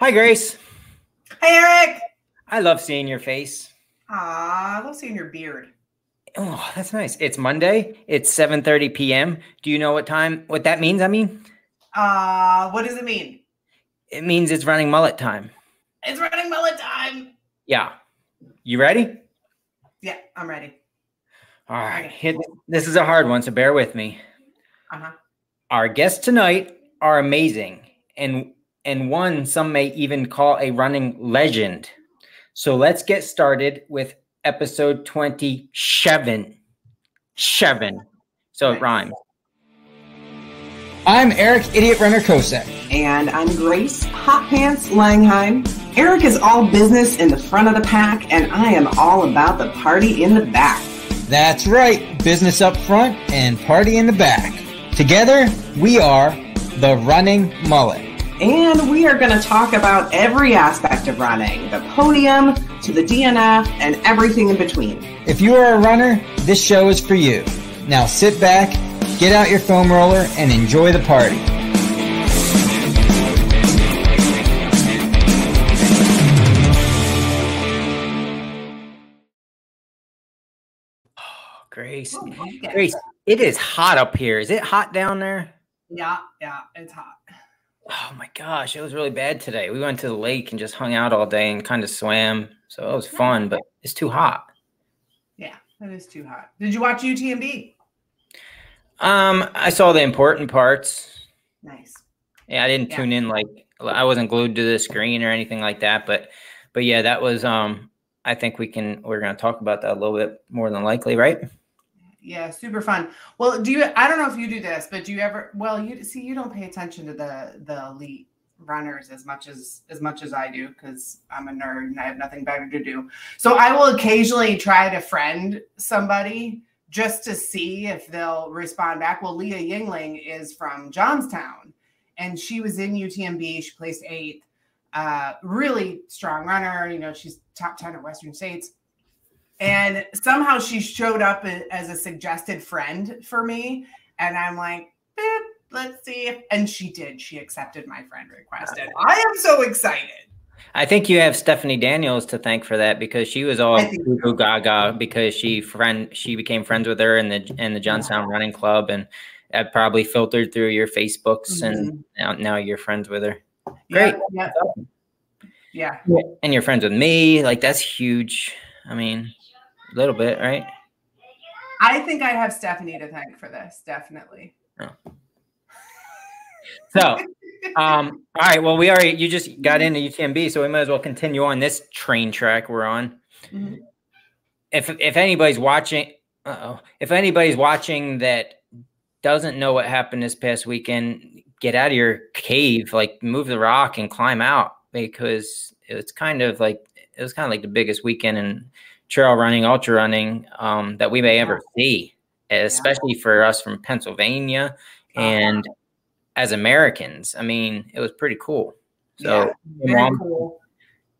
Hi, Grace. Hey, Eric. I love seeing your face. Ah, I love seeing your beard. Oh, that's nice. It's Monday. It's 7:30 p.m. Do you know what time what that means? I mean, Uh, what does it mean? it means it's running mullet time. It's running mullet time. Yeah. You ready? Yeah, I'm ready. All right. Here- This is a hard one, so bear with me. Uh huh. Our guests tonight are amazing and and one some may even call a running legend. So let's get started with episode 27. Seven. So it rhymes. I'm Eric Idiot Runner Kosek. And I'm Grace Hot Pants Langheim. Eric is all business in the front of the pack, and I am all about the party in the back. That's right, business up front and party in the back. Together, we are the Running Mullet. And we are going to talk about every aspect of running the podium to the DNF and everything in between. If you are a runner, this show is for you. Now sit back, get out your foam roller, and enjoy the party. Oh, Grace, oh, Grace, it is hot up here. Is it hot down there? Yeah, yeah, it's hot. Oh my gosh, it was really bad today. We went to the lake and just hung out all day and kind of swam. So it was fun, but it's too hot. Yeah, it is too hot. Did you watch UTMB? Um, I saw the important parts. Nice. Yeah, I didn't Yeah. tune in like I wasn't glued to the screen or anything like that, but but yeah, that was um I think we can we're going to talk about that a little bit more than likely, right? Yeah, super fun. Well, do you? I don't know if you do this, but do you ever? Well, you see, you don't pay attention to the the elite runners as much as as much as I do because I'm a nerd and I have nothing better to do. So I will occasionally try to friend somebody just to see if they'll respond back. Well, Leah Yingling is from Johnstown, and she was in UTMB. She placed eighth. Uh, really strong runner. You know, she's top ten at Western States and somehow she showed up as a suggested friend for me and i'm like "Eh, let's see if and she did she accepted my friend request and i am so excited I think you have Stephanie Daniels to thank for that because she was all so. gaga because she friend she became friends with her in the in the Johnstown Running Club and that probably filtered through your Facebooks and now, now you're friends with her. Great. yeah yeah, Yeah. And you're friends with me. Like that's huge. I mean, a little bit, right? i think i have stephanie to thank for this definitely So, um, all right. Well, we already you just got into UTMB, so we might as well continue on this train track we're on. Mhm. If if anybody's watching, uh-oh, if anybody's watching that doesn't know what happened this past weekend, get out of your cave, like move the rock and climb out because it's kind of like it was kind of like the biggest weekend in trail running, ultra running um, that we may ever see, especially for us from Pennsylvania and as Americans. I mean, it was pretty cool. So Yeah, Jim, very Wam- cool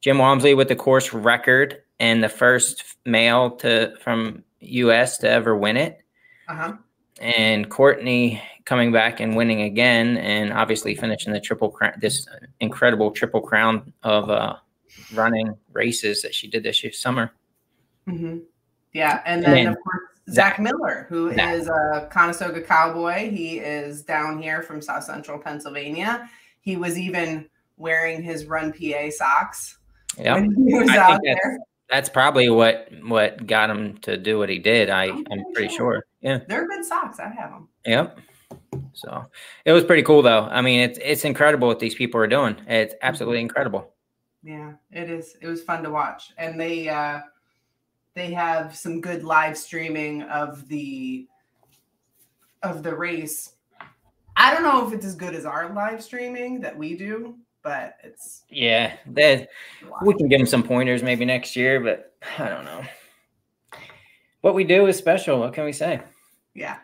Jim Walmsley with the course record and the first male to from US to ever win it. uh-huh And Courtney coming back and winning again, and obviously finishing the triple crown, this incredible triple crown of uh, running races that she did this year summer. Hmm yeah and And then then of course zach miller who is Zach. a conestoga cowboy he is down here from south central pennsylvania he was even wearing his run pa socks Yeah, when he was I out think that's, there. that's probably what what got him to do what he did. I I'm I'm pretty pretty sure. sure. Yeah. They're good socks. I have them. Yep. So it was pretty cool though. I mean, it's it's incredible what these people are doing. It's Mm-hmm. absolutely incredible. Yeah, it is. It was fun to watch, and they uh, they have some good live streaming of the of the race. I don't know if it's as good as our live streaming that we do, but it's Yeah, that we can give them some pointers maybe next year, but I don't know. What we do is special. What can we say? yeah.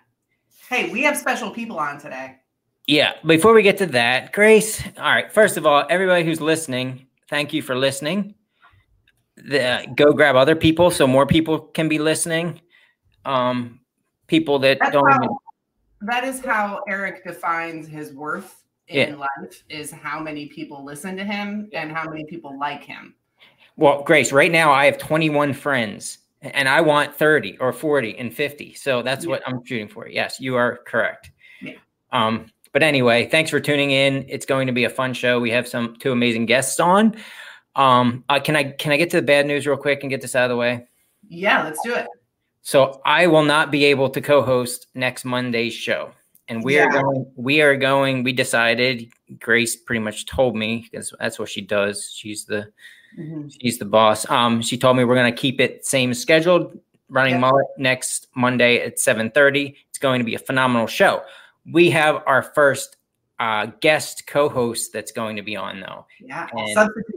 Hey, we have special people on today. Yeah. Before we get to that, Grace. All right. First of all, everybody who's listening, thank you for listening. The, go grab other people so more people can be listening. Um, people that That's don't how, even that is how Eric defines his worth in Yeah. life is how many people listen to him and how many people like him. Well, Grace, right now I have 21 friends and I want 30 or 40 and 50. So that's what I'm shooting for. Yes, you are correct. Yeah. Um, but anyway, thanks for tuning in. It's going to be a fun show. We have some two amazing guests on. Um, uh, can I can I get to the bad news real quick and get this out of the way? Yeah, let's do it. So I will not be able to co-host next Monday's show. And we are going, we are going, we decided, Grace pretty much told me because that's what she does. She's the Mhm. she's the boss. Um, she told me we're gonna keep it same scheduled, running Yeah. mullet next Monday at 7:30. It's going to be a phenomenal show. We have our first uh, guest co-host that's going to be on though. Yeah, And- substitute.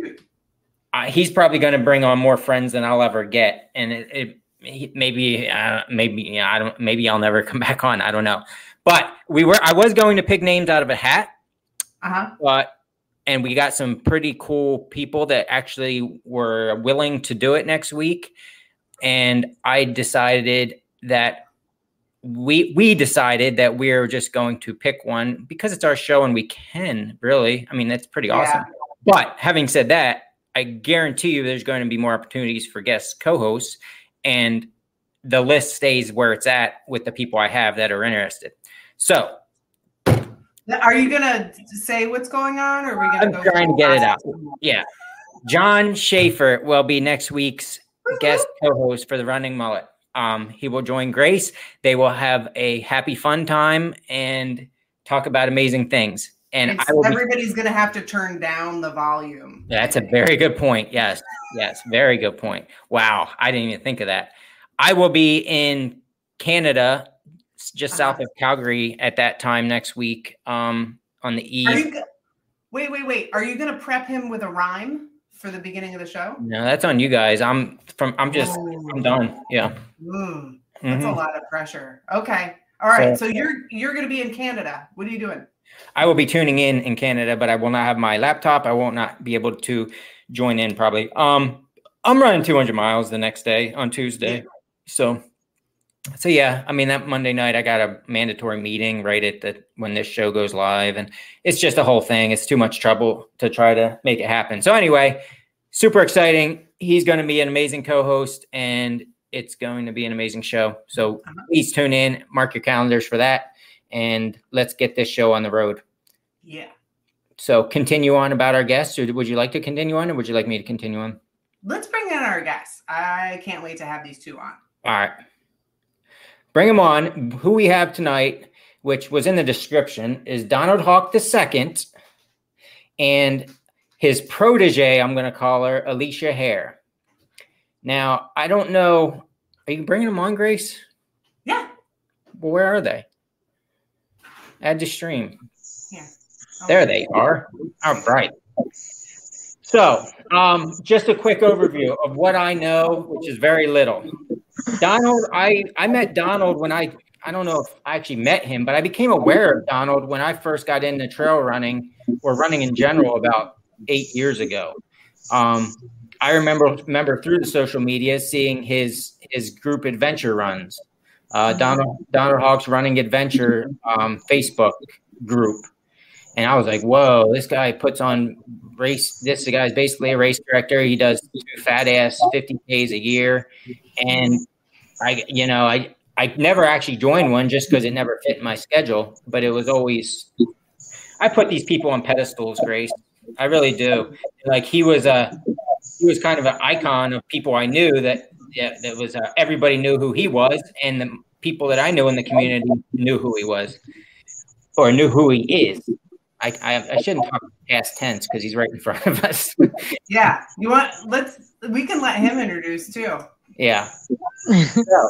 Uh, he's probably going to bring on more friends than I'll ever get, and it, it maybe uh, maybe yeah, I don't maybe I'll never come back on. I don't know, but we were I was going to pick names out of a hat, Uh huh. but and we got some pretty cool people that actually were willing to do it next week, and I decided that. We we decided that we're just going to pick one because it's our show and we can really. I mean, that's pretty awesome. But having said that, I guarantee you there's going to be more opportunities for guest co-hosts and the list stays where it's at with the people I have that are interested. So Are you gonna say what's going on, or are we gonna I'm go? trying to get it out. yeah, John Schaefer will be next week's guest co-host for the Running Mullet. Um, he will join Grace. They will have a happy, fun time and talk about amazing things. And It's- I will everybody's gonna have to turn down the volume. That's a very good point. Yes. Yes. Very good point. Wow. I didn't even think of that. I will be in Canada, just Uh-huh. south of Calgary at that time next week. Um, on the eve. go- Wait, wait, wait. Are you gonna prep him with a rhyme for the beginning of the show? No, that's on you guys. I'm from I'm just I'm done. Yeah. Mm, that's a Mhm. lot of pressure. Okay. All right. So- So, you're you're gonna be in Canada. What are you doing? I will be tuning in in Canada, but I will not have my laptop. I won't not be able to join in probably. Um, I'm running 200 miles the next day on Tuesday. So, so yeah, I mean that Monday night I got a mandatory meeting right at the when this show goes live, and it's just a whole thing. It's too much trouble to try to make it happen. So anyway, super exciting. He's going to be an amazing co-host, and it's going to be an amazing show. So Uh-huh. please tune in, mark your calendars for that, and let's get this show on the road. Yeah. So continue on about our guests, or would you like to continue on, or would you like me to continue on? Let's bring in our guests. I can't wait to have these two on. All right. Bring them on. Who we have tonight, which was in the description, is Donald Halke II and his protege, I'm going to call her Alicia Hare. Now, I don't know. Are you bringing them on, Grace? Yeah. Well, where are they? Add to stream. Here. There they are. All right. So, um, just a quick overview of what I know, which is very little. Donald, I I met Donald when I I don't know if I actually met him, but I became aware of Donald when I first got into trail running or running in general about eight years ago. Um, I remember remember through the social media seeing his his group adventure runs, uh, Donald Donald Halke's Running Adventure um, Facebook group, and I was like, "Whoa, this guy puts on race. This guy's basically a race director. He does fat ass fifty k's a year, and I, you know, I I never actually joined one just because it never fit my schedule. But it was always I put these people on pedestals, Grace. I really do. Like he was a he was kind of an icon of people I knew that yeah, that was uh, everybody knew who he was, and the people that I knew in the community knew who he was or knew who he is. I I, I shouldn't talk past tense because he's right in front of us. Yeah. You want? Let's. We can let him introduce too. yeah. So,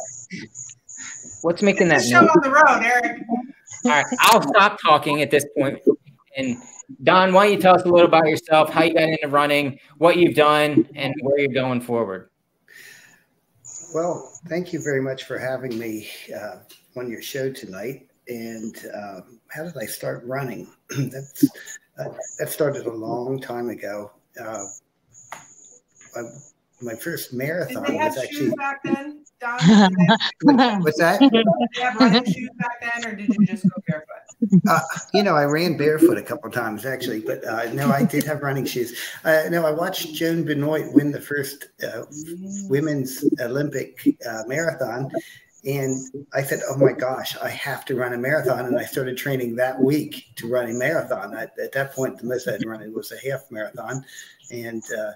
what's making that show on the road, Eric. All right, I'll stop talking at this point. And Don, why don't you tell us a little about yourself, how you got into running, what you've done, and where you're going forward? Well, thank you very much for having me uh, on your show tonight. And uh, how did I start running? That's, uh, that started a long time ago. Uh, I, my first marathon Did marathon they have was shoes actually. back then, Don? What's that? Did they have running shoes back then, or did you just go barefoot? Uh, you know, I ran barefoot a couple times actually, but uh, no, I did have running shoes. Uh, no, I watched Joan Benoit win the first uh, women's Olympic uh, marathon, and I said, "Oh my gosh, I have to run a marathon!" And I started training that week to run a marathon. I, at that point, the most I'd run it was a half marathon, and uh,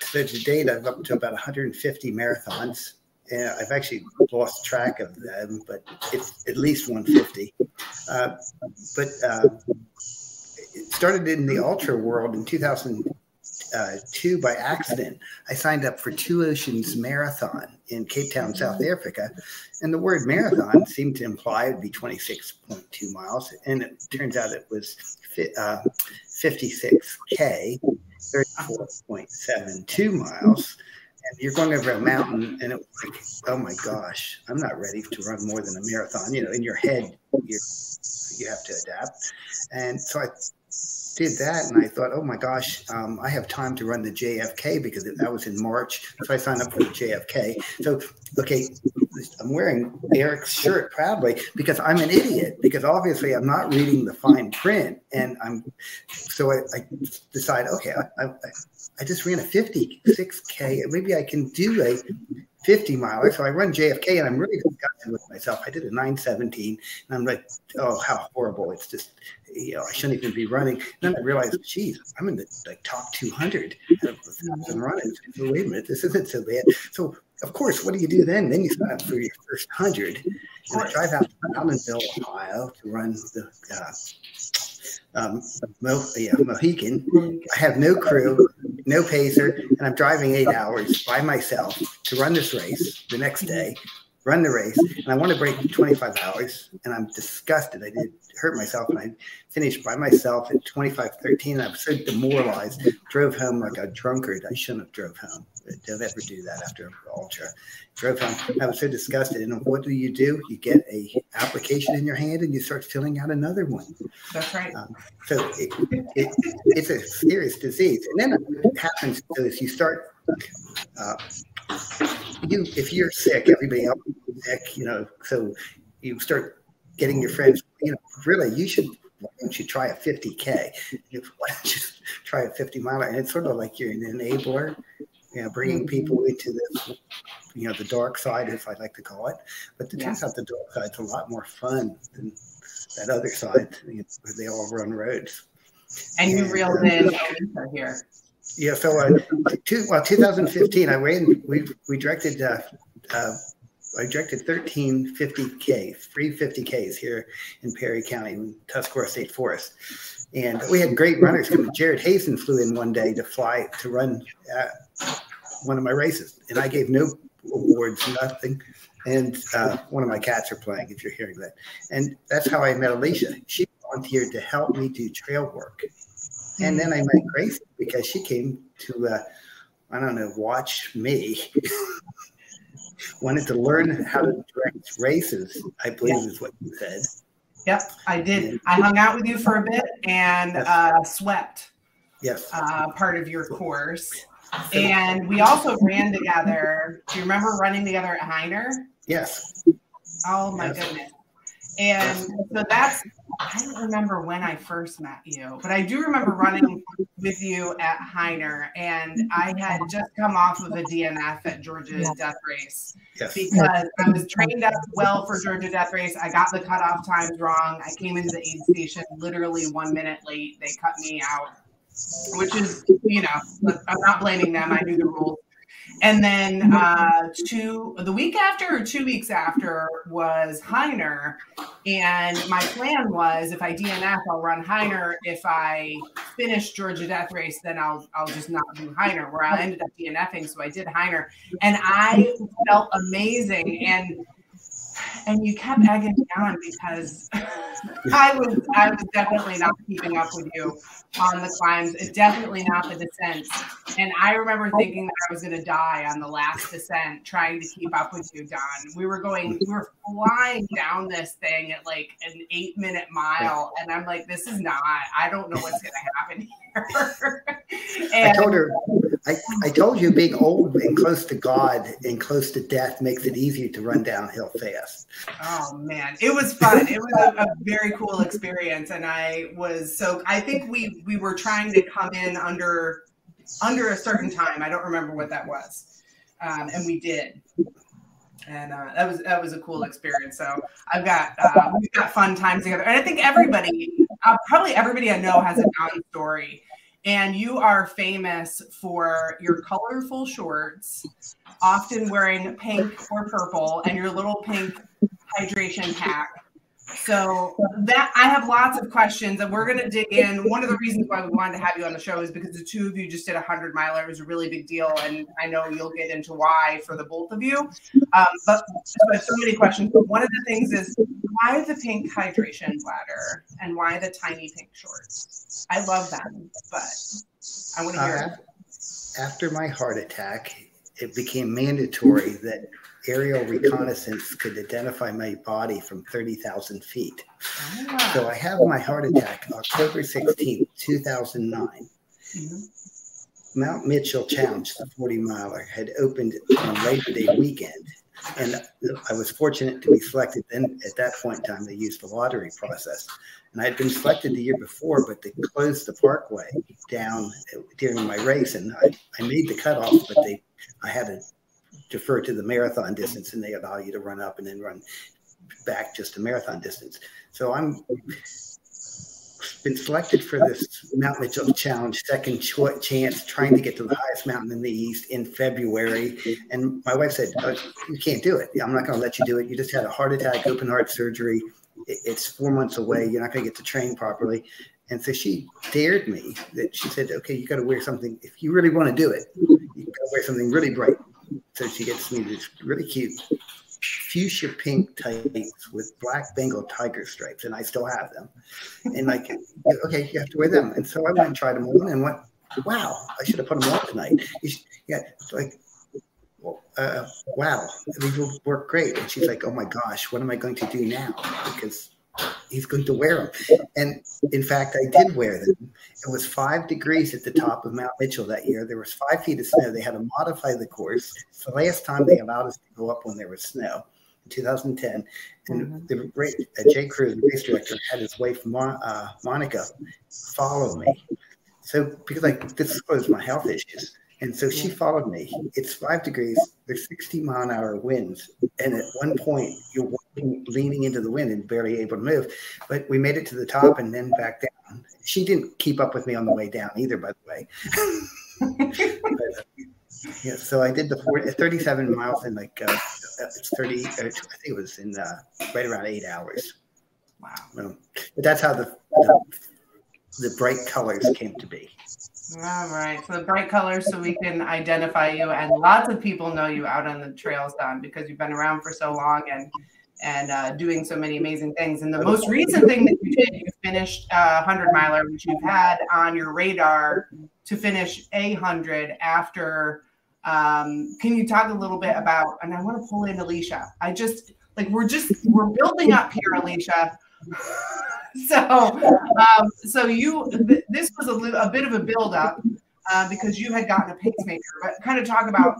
so to date, I've up to about 150 marathons. And I've actually lost track of them, but it's at least 150. Uh, but uh, it started in the ultra world in 2000 uh, by accident. I signed up for Two Oceans Marathon in Cape Town, South Africa. And the word marathon seemed to imply it would be 26.2 miles. And it turns out it was uh, 56K, 34.72 miles. You're going over a mountain, and it was like, oh my gosh, I'm not ready to run more than a marathon. You know, in your head, you you have to adapt. And so I did that and I thought, oh my gosh, um, I have time to run the JFK because that was in March. So I signed up for the JFK. So, okay, I'm wearing Eric's shirt proudly because I'm an idiot because obviously I'm not reading the fine print. And I'm, so I, I decide, okay, I, I, I just ran a 56K. Maybe I can do a 50 miler. So I run JFK and I'm really disgusted with myself. I did a 917 and I'm like, oh, how horrible. It's just, you know, I shouldn't even be running. And then I realized, geez, I'm in the like top 200 of thousand running. So wait a minute, this isn't so bad. So of course, what do you do then? Then you sign up for your first hundred. And I drive out to Loudonville, Ohio to run the uh, um, Mo, yeah, Mohican. I have no crew, no pacer, and I'm driving eight hours by myself to run this race the next day, run the race, and I want to break 25 hours, and I'm disgusted. I did hurt myself, and I finished by myself at 25:13. And I was so demoralized. Drove home like a drunkard. I shouldn't have drove home. Don't ever do that after an ultra. Drove home. I was so disgusted. And what do you do? You get a application in your hand, and you start filling out another one. That's right. Um, so it, it, it's a serious disease, and then what happens is you start. Uh, you if you're sick, everybody else is sick, you know. So you start getting your friends, you know, really, you should why don't you try a 50k? Why don't you try a 50 miler? And it's sort of like you're an enabler, you know, bringing people into the, you know, the dark side, if I like to call it. But it turns out the dark side's a lot more fun than that other side, you know, where they all run roads. And you reeled in here. Yeah, so uh, two, well, 2015, I ran. We we directed. Uh, uh, I directed 13 50K, free 50Ks here in Perry County, in Tuscarora State Forest. And we had great runners. Jared Hazen flew in one day to fly to run uh, one of my races, and I gave no awards, nothing. And uh, one of my cats are playing, if you're hearing that. And that's how I met Alicia. She volunteered to help me do trail work. And then I met Grace because she came to, uh, I don't know, watch me. Wanted to learn how to direct races, I believe yeah. is what you said. Yep, I did. I hung out with you for a bit and uh, swept. Yes. Uh, part of your course. And we also ran together. Do you remember running together at Hyner? Yes. Oh my yes. goodness. And so that's, I don't remember when I first met you, but I do remember running with you at Hyner. And I had just come off of a DNF at Georgia Death Race yes. because I was trained up well for Georgia Death Race. I got the cutoff times wrong. I came into the aid station literally one minute late. They cut me out, which is, you know, I'm not blaming them. I knew the rules. And then uh, two the week after or two weeks after was Hyner. And my plan was if I DNF, I'll run Hyner. If I finish Georgia Death Race, then I'll I'll just not do Hyner, where I ended up DNFing. So I did Hyner. And I felt amazing. And and you kept mm-hmm. egging me on because I was I was definitely not keeping up with you on the climbs. It's definitely not the descents. And I remember oh. thinking that I was going to die on the last descent trying to keep up with you, Don. We were going, we were flying down this thing at like an eight minute mile, and I'm like, this is not. I don't know what's going to happen here. and, I told her I, I told you being old and close to God and close to death makes it easier to run downhill fast. Oh man, it was fun. It was a, a, very cool experience, and I was so. I think we we were trying to come in under under a certain time. I don't remember what that was, um, and we did. And uh, that was that was a cool experience. So I've got uh, we've got fun times together, and I think everybody, uh, probably everybody I know, has a story and you are famous for your colorful shorts, often wearing pink or purple, and your little pink hydration pack. So that I have lots of questions, and we're going to dig in. One of the reasons why we wanted to have you on the show is because the two of you just did a hundred miler. It was a really big deal, and I know you'll get into why for the both of you. Um, but so, many questions. But one of the things is why the pink hydration bladder and why the tiny pink shorts. I love them, but I want to hear. Uh, after my heart attack, it became mandatory that aerial reconnaissance could identify my body from 30,000 feet. Ah. So I have my heart attack October 16, 2009. Mm-hmm. Mount Mitchell Challenge, the 40 miler, had opened on Labor Day weekend. And I was fortunate to be selected. Then at that point in time, they used the lottery process. And I had been selected the year before, but they closed the parkway down during my race. And I, I made the cutoff, but they I had to defer to the marathon distance and they allow you to run up and then run back just a marathon distance. So I'm been selected for this Mount Mitchell Challenge, second chance, trying to get to the highest mountain in the East in February. And my wife said, oh, "You can't do it. I'm not going to let you do it. You just had a heart attack, open heart surgery. It's four months away. You're not going to get to train properly." And so she dared me that she said, "Okay, you got to wear something. If you really want to do it, you got to wear something really bright." So she gets me this really cute fuchsia pink tights with black Bengal tiger stripes, and I still have them. And like, okay, you have to wear them. And so I went and tried them on, and went, wow, I should have put them on tonight. Yeah, like, uh, wow, these will work great. And she's like, oh my gosh, what am I going to do now? Because he's going to wear them. And in fact, I did wear them. It was five degrees at the top of Mount Mitchell that year. There was five feet of snow. They had to modify the course. It's the last time they allowed us to go up when there was snow in 2010. And mm-hmm. the great uh, Jay Cruz, the race director, had his wife Mon- uh, Monica follow me. So because like this was my health issues. And so she followed me. It's five degrees. There's 60 mile an hour winds. And at one point, you're leaning into the wind and barely able to move. But we made it to the top and then back down. She didn't keep up with me on the way down either, by the way. but, uh, yeah, so I did the 40, 37 miles in like uh, it's 30. I think it was in uh, right around eight hours. Wow. But that's how the, the the bright colors came to be. All right. So the bright colors so we can identify you and lots of people know you out on the trails, Don, because you've been around for so long and and uh, doing so many amazing things. And the most recent thing that you did, you finished a hundred miler, which you've had on your radar to finish a hundred after. Um, can you talk a little bit about? And I want to pull in Alicia. I just like we're just we're building up here, Alicia. so, um, so you th- this was a, a, bit of a buildup uh, because you had gotten a pacemaker, but kind of talk about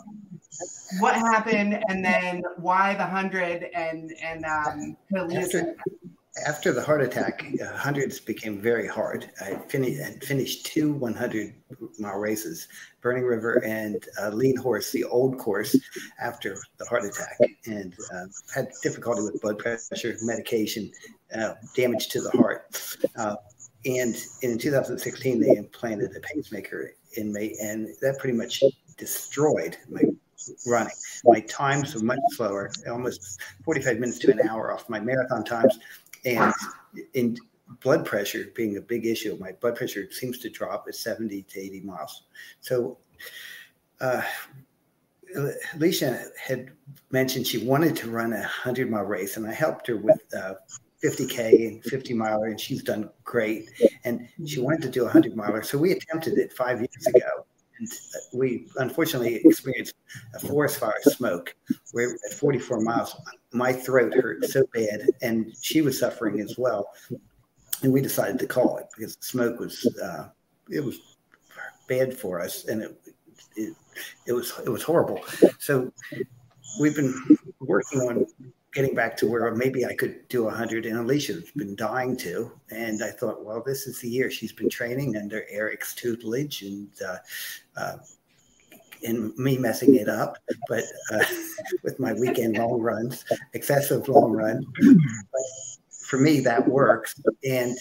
what happened and then why the hundred and and um, after, after the heart attack, uh, hundreds became very hard. I finished had finished two 100 mile races, Burning River and uh, Lean Horse, the old course, after the heart attack, and uh, had difficulty with blood pressure, medication, uh, damage to the heart. Uh, and in 2016, they implanted a pacemaker in me, and that pretty much destroyed my running. My times were much slower, almost 45 minutes to an hour off my marathon times. And in blood pressure being a big issue, my blood pressure seems to drop at 70 to 80 miles. So, uh, Alicia had mentioned she wanted to run a 100 mile race, and I helped her with uh, 50K and 50 miler, and she's done great. And she wanted to do a 100 miler. So we attempted it five years ago. And we unfortunately experienced a forest fire smoke where at 44 miles, my throat hurt so bad, and she was suffering as well. And we decided to call it because the smoke was, uh, it was bad for us and it it, it was it was horrible. So we've been working on getting back to where maybe I could do a 100. And Alicia's been dying to. And I thought, well, this is the year. She's been training under Eric's tutelage and uh, uh, and me messing it up, but uh, with my weekend long runs, excessive long run. But for me, that works. And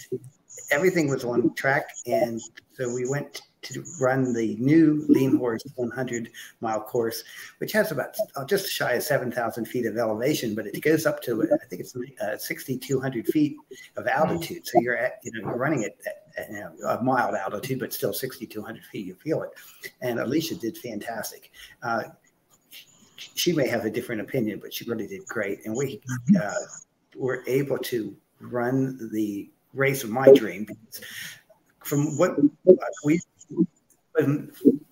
everything was on track. And so we went to run the new Lean Horse 100 mile course, which has about uh, just shy of 7,000 feet of elevation, but it goes up to I think it's uh, 6,200 feet of altitude. So you're at you know you're running it at, you know, a mild altitude, but still 6,200 feet. You feel it, and Alicia did fantastic. Uh, she may have a different opinion, but she really did great, and we uh, were able to run the race of my dream from what we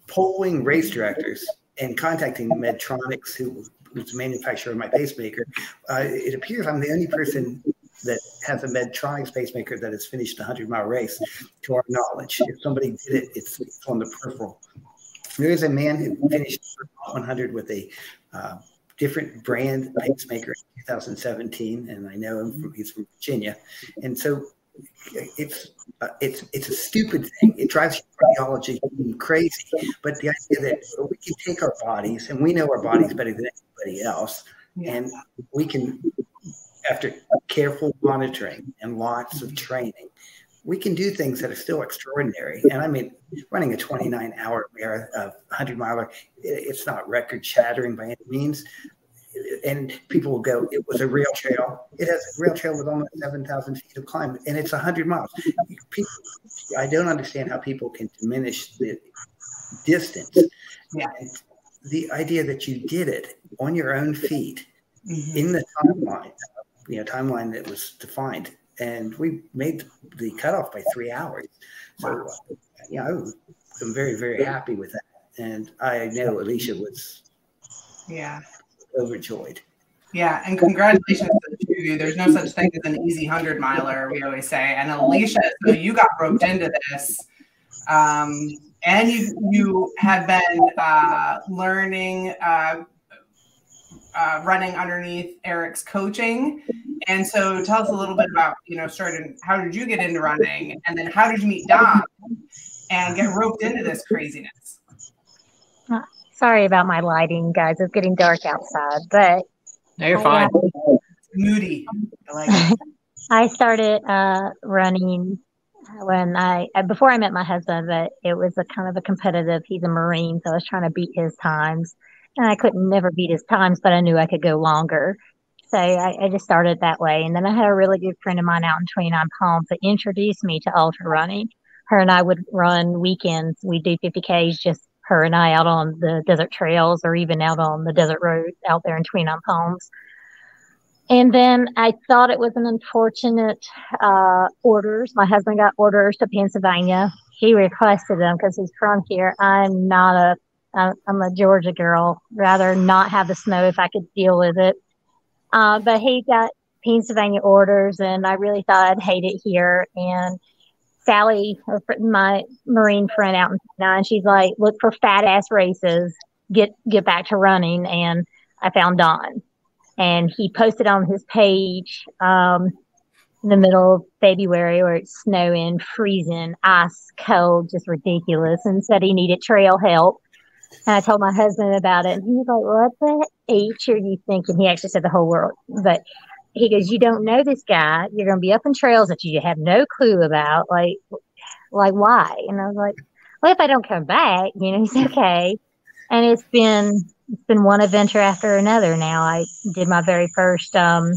polling race directors and contacting Medtronics, who was the manufacturer of my pacemaker, uh, it appears I'm the only person that has a Medtronics pacemaker that has finished a 100 mile race, to our knowledge. If somebody did it, it's, it's on the peripheral. There is a man who finished 100 with a uh, different brand pacemaker in 2017, and I know him from he's from Virginia, and so it's uh, it's it's a stupid thing. It drives cardiology crazy. But the idea that we can take our bodies and we know our bodies better than anybody else, yeah. and we can, after careful monitoring and lots of training, we can do things that are still extraordinary. And I mean, running a 29 hour marathon, uh, 100 miler, it's not record shattering by any means, and people will go, it was a rail trail. It has a rail trail with almost 7,000 feet of climb, and it's 100 miles. People, I don't understand how people can diminish the distance. Yeah. And the idea that you did it on your own feet mm-hmm. in the timeline, you know, timeline that was defined, and we made the cutoff by three hours. So, uh, you know, I'm very, very happy with that. And I know Alicia was yeah overjoyed. Yeah, and congratulations to the two of you. There's no such thing as an easy hundred miler, we always say. And Alicia, so you got roped into this, um, and you you have been uh, learning, uh, uh, running underneath Eric's coaching. And so, tell us a little bit about you know, starting. How did you get into running, and then how did you meet Don and get roped into this craziness? Sorry about my lighting, guys. It's getting dark outside, but no, you're fine. Moody. I, like I started uh, running when I uh, before I met my husband, but it was a kind of a competitive. He's a Marine, so I was trying to beat his times, and I couldn't never beat his times, but I knew I could go longer. So I, I just started that way, and then I had a really good friend of mine out in 29 Palms that introduced me to ultra running. Her and I would run weekends. We do 50ks just her and I out on the desert trails or even out on the desert road out there in 29 Palms. And then I thought it was an unfortunate uh, orders. My husband got orders to Pennsylvania. He requested them because he's from here. I'm not a I'm a Georgia girl. Rather not have the snow if I could deal with it. Uh, but he got Pennsylvania orders, and I really thought I'd hate it here. And Sally, my Marine friend out in nine, she's like, look for fat ass races, get get back to running. And I found Don, and he posted on his page um, in the middle of February where it's snowing, freezing, ice cold, just ridiculous, and said he needed trail help. And I told my husband about it, and he was like, "What the h are you thinking?" He actually said the whole world, but he goes, you don't know this guy. You're going to be up in trails that you have no clue about. Like, like why? And I was like, well, if I don't come back, you know, he's okay. And it's been, it's been one adventure after another. Now I did my very first, um,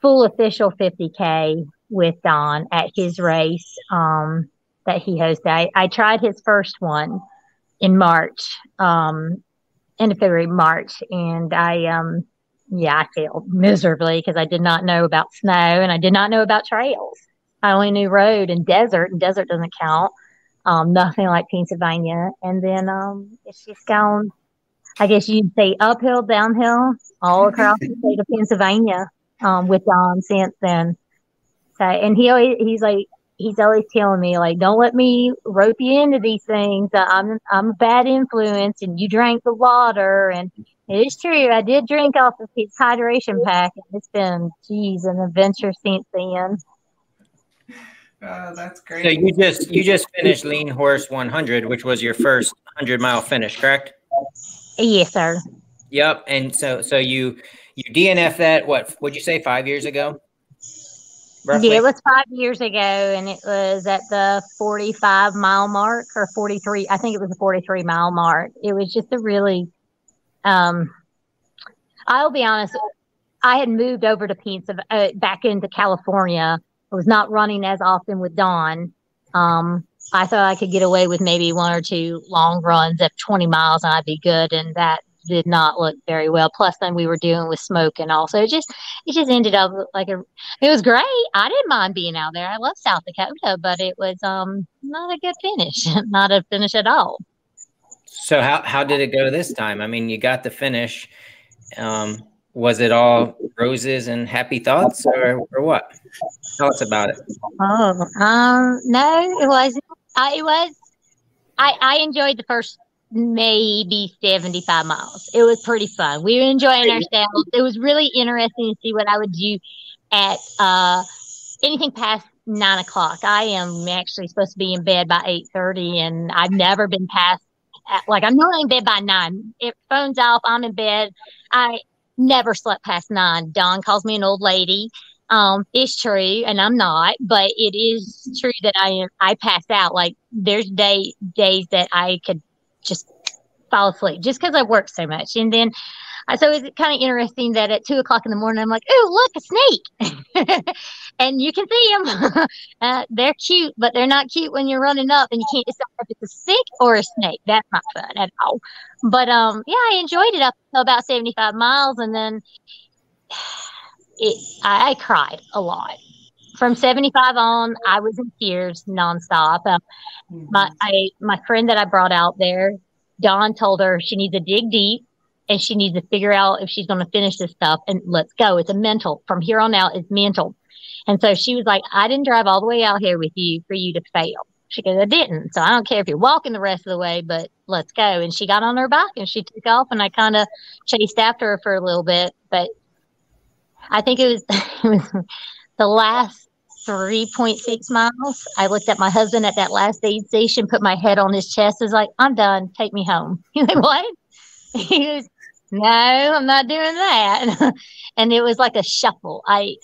full official 50k with Don at his race, um, that he hosted. I, I tried his first one in March, um, end of February, March, and I, um, yeah, I failed miserably because I did not know about snow and I did not know about trails. I only knew road and desert, and desert doesn't count. Um, nothing like Pennsylvania. And then um, it's just gone, I guess you'd say uphill, downhill, all across the state of Pennsylvania um, with Don since then. So, and he always, he's like, he's always telling me like, "Don't let me rope you into these things. I'm I'm a bad influence, and you drank the water." And it is true. I did drink off of his hydration pack, and it's been, geez, an adventure since then. Oh, that's great. So you just you just finished Lean Horse 100, which was your first 100 mile finish, correct? Yes, sir. Yep. And so so you you DNF that what would you say five years ago? Roughly? Yeah, it was five years ago, and it was at the 45 mile mark or 43. I think it was the 43 mile mark. It was just a really, um, I'll be honest. I had moved over to Pennsylvania, uh, back into California. I was not running as often with Don. Um, I thought I could get away with maybe one or two long runs of 20 miles and I'd be good. And that did not look very well. Plus, then we were dealing with smoke and also it just it just ended up like a. It was great. I didn't mind being out there. I love South Dakota, but it was um not a good finish. not a finish at all. So how how did it go this time? I mean, you got the finish. Um, was it all roses and happy thoughts, or or what? Tell us about it. Oh, um, no, it wasn't. I, it was. I I enjoyed the first maybe 75 miles. It was pretty fun. We were enjoying ourselves. It was really interesting to see what I would do at uh, anything past nine o'clock. I am actually supposed to be in bed by 8.30 and I've never been past, like I'm normally in bed by nine. If phone's off, I'm in bed. I never slept past nine. Don calls me an old lady. Um, it's true, and I'm not, but it is true that I am I pass out. Like there's day days that I could just fall asleep just because I work so much. And then, so it's kind of interesting that at two o'clock in the morning, I'm like, oh, look, a snake. and you can see them. uh, they're cute, but they're not cute when you're running up and you can't decide if it's a snake or a snake. That's not fun at all. But um, yeah, I enjoyed it up to about 75 miles. And then it, I, I cried a lot from 75 on, I was in tears nonstop. Uh, mm-hmm. My I, my friend that I brought out there, Don told her she needs to dig deep and she needs to figure out if she's going to finish this stuff. And let's go. It's a mental. From here on out, it's mental. And so she was like, I didn't drive all the way out here with you for you to fail. She goes, I didn't. So I don't care if you're walking the rest of the way, but let's go. And she got on her bike and she took off and I kind of chased after her for a little bit. But I think it was, it was the last 3.6 miles. I looked at my husband at that last aid station, put my head on his chest, was like, I'm done. Take me home. He's like, what? He was, no, I'm not doing that. and it was like a shuffle. I,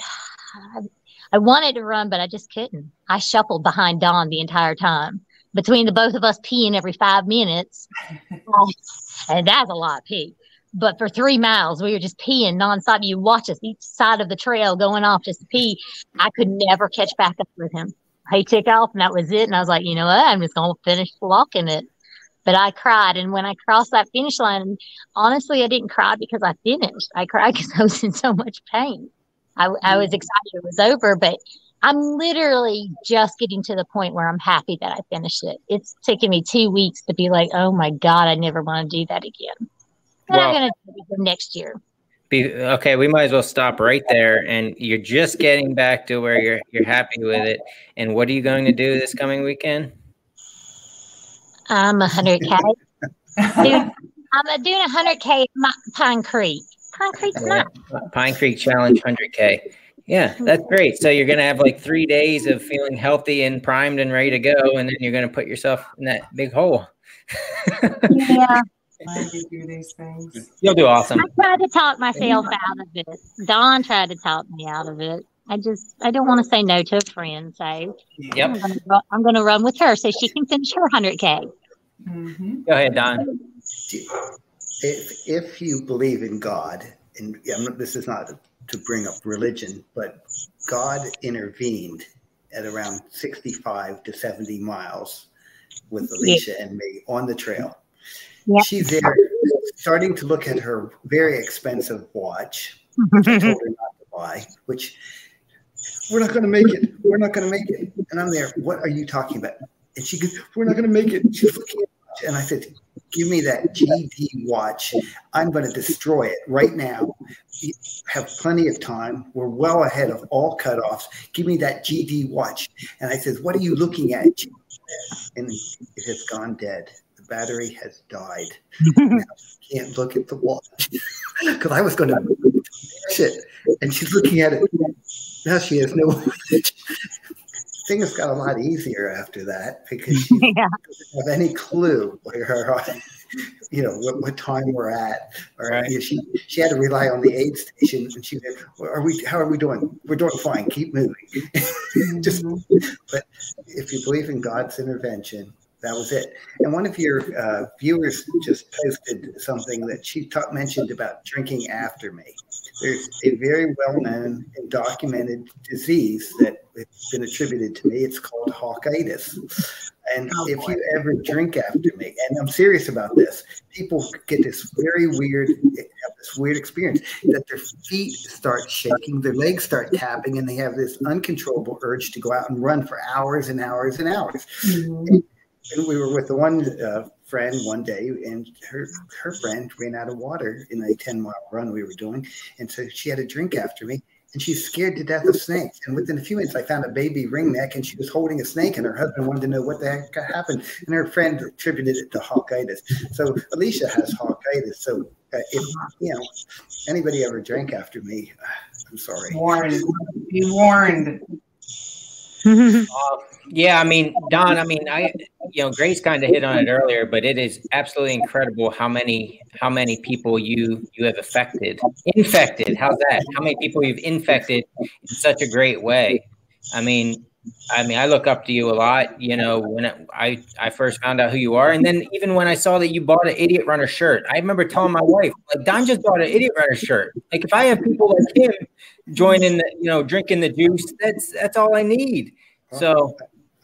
I wanted to run, but I just couldn't. I shuffled behind Don the entire time between the both of us peeing every five minutes. and that's a lot of pee. But for three miles, we were just peeing nonstop. You watch us each side of the trail going off just to pee. I could never catch back up with him. He took off and that was it. And I was like, you know what? I'm just going to finish walking it. But I cried. And when I crossed that finish line, honestly, I didn't cry because I finished. I cried because I was in so much pain. I, I was mm. excited it was over, but I'm literally just getting to the point where I'm happy that I finished it. It's taken me two weeks to be like, oh my God, I never want to do that again well, I'm going to do it next year. Be, okay, we might as well stop right there. And you're just getting back to where you're you're happy with it. And what are you going to do this coming weekend? I'm a hundred k. I'm doing a hundred k Pine Creek. Pine Creek's yeah. not Pine Creek Challenge hundred k. Yeah, that's great. So you're gonna have like three days of feeling healthy and primed and ready to go, and then you're gonna put yourself in that big hole. yeah, do these things. You'll do awesome. I tried to talk myself out of it. Don tried to talk me out of it. I just I don't want to say no to a friend. So yep. I'm going to run with her so she can finish her 100k. Mm-hmm. Go ahead, Don. If if you believe in God, and this is not to bring up religion, but God intervened at around 65 to 70 miles with Alicia yeah. and me on the trail. Yep. She's there starting to look at her very expensive watch, which I told her not to buy, which we're not going to make it. We're not going to make it. And I'm there. What are you talking about? And she goes, We're not going to make it. She's looking at and I said, Give me that GD watch. I'm going to destroy it right now. Have plenty of time. We're well ahead of all cutoffs. Give me that GD watch. And I says, What are you looking at? And it has gone dead. The battery has died. can't look at the watch because I was going to it. And she's looking at it. Now she has no things got a lot easier after that because she yeah. doesn't have any clue where you know what, what time we're at or right. you know, she she had to rely on the aid station and she said are we how are we doing we're doing fine keep moving just but if you believe in god's intervention that was it. And one of your uh, viewers just posted something that she ta- mentioned about drinking after me. There's a very well known and documented disease that has been attributed to me. It's called Hawkitis. And oh, if you ever drink after me, and I'm serious about this, people get this very weird, have this weird experience that their feet start shaking, their legs start tapping, and they have this uncontrollable urge to go out and run for hours and hours and hours. Mm-hmm and we were with the one uh, friend one day, and her her friend ran out of water in a ten mile run we were doing, and so she had a drink after me. And she's scared to death of snakes. And within a few minutes, I found a baby ringneck, and she was holding a snake. And her husband wanted to know what the heck happened. And her friend attributed it to hawkitis. So Alicia has hawkitis. So uh, if you know anybody ever drank after me, I'm sorry. Warned. Be warned. Uh, yeah, I mean, Don, I mean, I, you know, Grace kind of hit on it earlier, but it is absolutely incredible how many, how many people you you have affected, infected. How's that? How many people you've infected in such a great way? I mean, I mean, I look up to you a lot. You know, when it, I I first found out who you are, and then even when I saw that you bought an idiot runner shirt, I remember telling my wife, like, Don just bought an idiot runner shirt. Like, if I have people like him joining the, you know, drinking the juice, that's that's all I need. So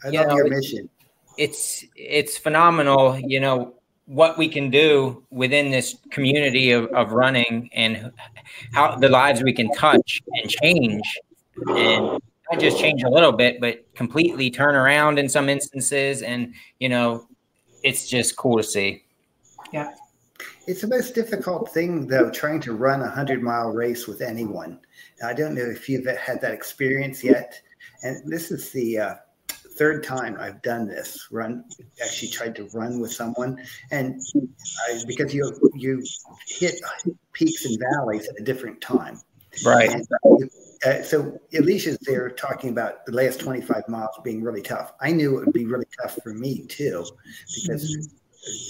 I love know, your mission. It's it's phenomenal, you know, what we can do within this community of, of running and how the lives we can touch and change and not just change a little bit, but completely turn around in some instances. And, you know, it's just cool to see. Yeah. It's the most difficult thing, though, trying to run a 100 mile race with anyone. I don't know if you've had that experience yet. And this is the, uh, third time I've done this run actually tried to run with someone and I, because you you hit peaks and valleys at a different time right and, uh, Uh, so Alicia's there talking about the last 25 miles being really tough I knew it would be really tough for me too because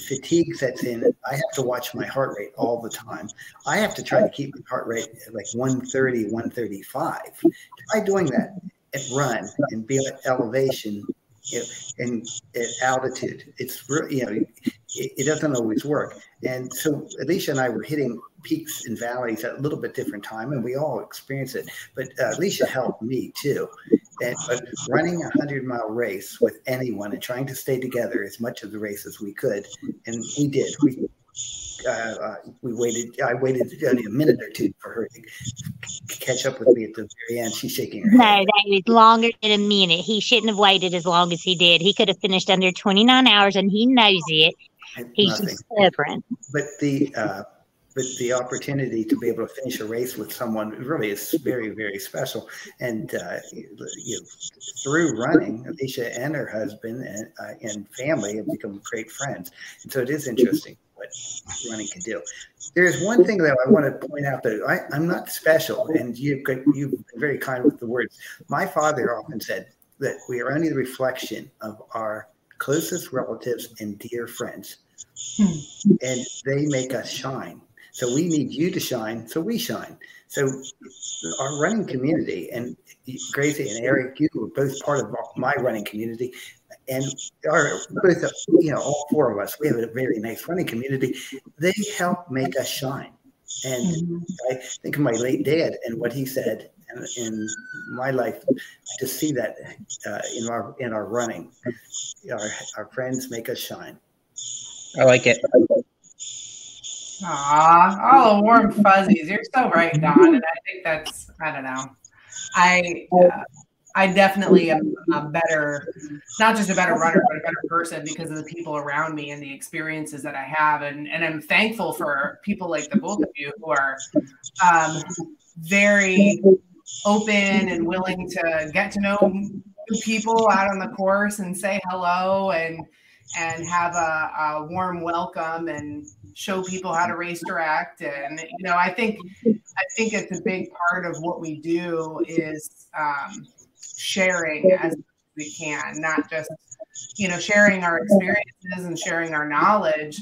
fatigue sets in I have to watch my heart rate all the time I have to try to keep my heart rate at like 130 135 try doing that at run and be at elevation and at altitude. It's really, you know it, it, doesn't always work. And so Alicia and I were hitting peaks and valleys at a little bit different time, and we all experience it. But uh, Alicia helped me too. And but running a hundred mile race with anyone and trying to stay together as much of the race as we could, and we did. We uh, uh, we waited. I waited only a minute or two for her to catch up with me at the very end. She's shaking her no, head. that was longer than a minute. He shouldn't have waited as long as he did. He could have finished under 29 hours, and he knows it. He's stubborn. But the uh, but the opportunity to be able to finish a race with someone really is very very special. And uh, you know, through running, Alicia and her husband and, uh, and family have become great friends. And so it is interesting what running can do. There's one thing that I want to point out that I, am not special, and you you've been very kind with the words. My father often said that we are only the reflection of our closest relatives and dear friends, and they make us shine. So we need you to shine, so we shine. So our running community and Gracie and Eric, you were both part of my running community and our both you know all four of us we have a very nice running community they help make us shine and mm-hmm. i think of my late dad and what he said and in my life to see that uh, in our in our running our, our friends make us shine i like it Ah, all the warm fuzzies. You're so right, Don. And I think that's, I don't know. I, uh, I definitely am a better, not just a better runner, but a better person because of the people around me and the experiences that I have. And, and I'm thankful for people like the both of you who are um, very open and willing to get to know people out on the course and say hello and and have a, a warm welcome and show people how to race direct and you know i think i think it's a big part of what we do is um, sharing as we can not just you know sharing our experiences and sharing our knowledge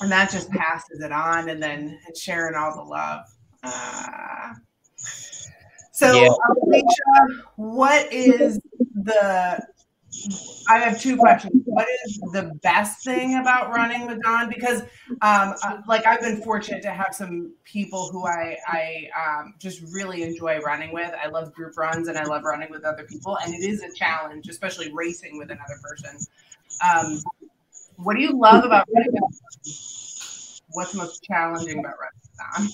and that just passes it on and then sharing all the love uh, so yeah. Alicia, what is the I have two questions. What is the best thing about running with Don? Because, um, uh, like, I've been fortunate to have some people who I I um, just really enjoy running with. I love group runs and I love running with other people, and it is a challenge, especially racing with another person. Um, what do you love about running? What's most challenging about running with Don?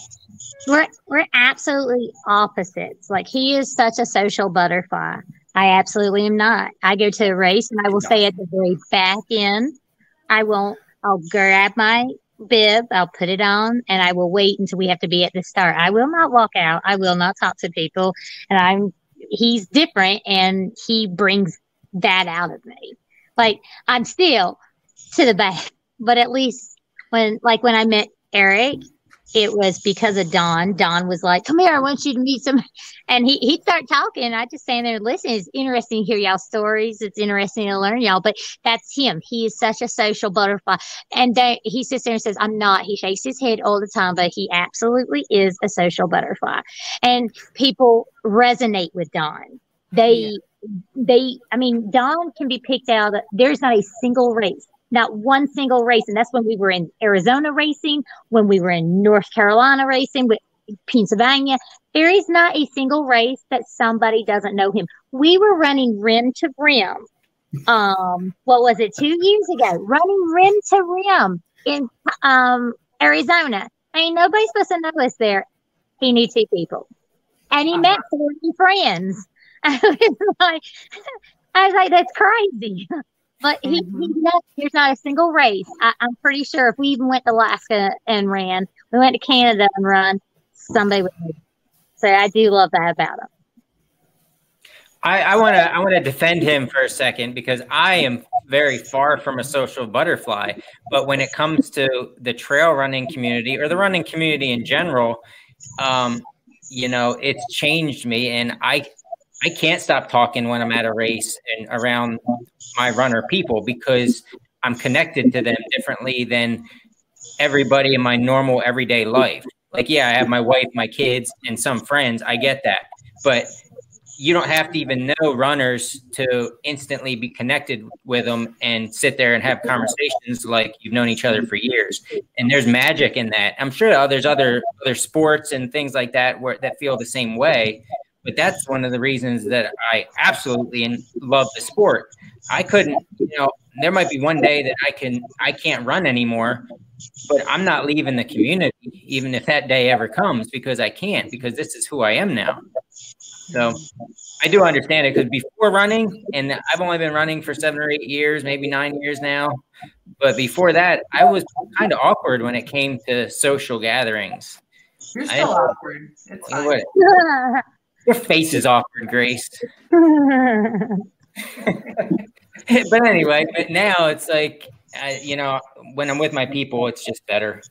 We're we're absolutely opposites. Like he is such a social butterfly I absolutely am not. I go to a race and I will say at the very back end, I won't, I'll grab my bib, I'll put it on, and I will wait until we have to be at the start. I will not walk out. I will not talk to people. And I'm, he's different and he brings that out of me. Like I'm still to the back, but at least when, like when I met Eric, it was because of Don. Don was like, "Come here, I want you to meet some," and he he'd start talking. I just stand there and listen. It's interesting to hear y'all stories. It's interesting to learn y'all. But that's him. He is such a social butterfly, and they, he sits there and says, "I'm not." He shakes his head all the time, but he absolutely is a social butterfly, and people resonate with Don. They. Yeah. They, I mean, Don can be picked out. There's not a single race not one single race. And that's when we were in Arizona racing, when we were in North Carolina racing, with Pennsylvania. There is not a single race that somebody doesn't know him. We were running rim to rim. Um, what was it? Two years ago, running rim to rim in um Arizona. I mean, nobody's supposed to know us there. He knew two people, and he uh-huh. met forty friends. I was like, I was like, that's crazy. But he, mm-hmm. he not, there's not a single race. I, am pretty sure if we even went to Alaska and ran, we went to Canada and run, somebody would. So I do love that about him. I want to I want to defend him for a second because I am very far from a social butterfly. But when it comes to the trail running community or the running community in general, um, you know, it's changed me, and I I can't stop talking when I'm at a race and around my runner people because I'm connected to them differently than everybody in my normal everyday life. Like, yeah, I have my wife, my kids, and some friends. I get that. But you don't have to even know runners to instantly be connected with them and sit there and have conversations like you've known each other for years. And there's magic in that. I'm sure there's other other sports and things like that where that feel the same way. But that's one of the reasons that I absolutely love the sport. I couldn't, you know, there might be one day that I can I can't run anymore, but I'm not leaving the community even if that day ever comes because I can't because this is who I am now. So I do understand it because before running, and I've only been running for seven or eight years, maybe nine years now. But before that, I was kind of awkward when it came to social gatherings. You're still awkward. It's fine. Your face is awkward, Grace. but anyway, but now it's like, I, you know, when I'm with my people, it's just better.